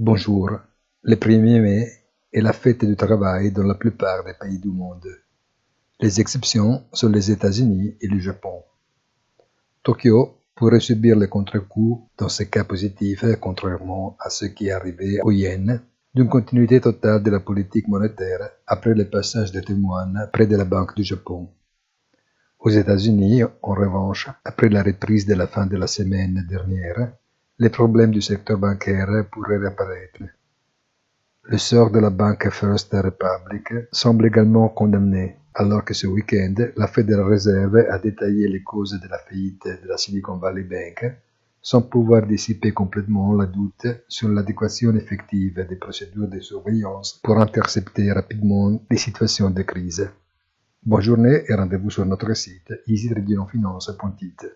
Bonjour. Le 1er mai est la fête du travail dans la plupart des pays du monde. Les exceptions sont les États-Unis et le Japon. Tokyo pourrait subir le contre-coup dans ce cas positif, contrairement à ce qui est arrivé au yen, d'une continuité totale de la politique monétaire après le passage des témoins près de la Banque du Japon. Aux États-Unis, en revanche, après la reprise de la fin de la semaine dernière, les problèmes du secteur bancaire pourraient réapparaître. Le sort de la banque First Republic semble également condamné, alors que ce week-end, la Federal Reserve a détaillé les causes de la faillite de la Silicon Valley Bank, sans pouvoir dissiper complètement le doute sur l'adéquation effective des procédures de surveillance pour intercepter rapidement les situations de crise. Bonne journée et rendez-vous sur notre site easytribunalfinance.it.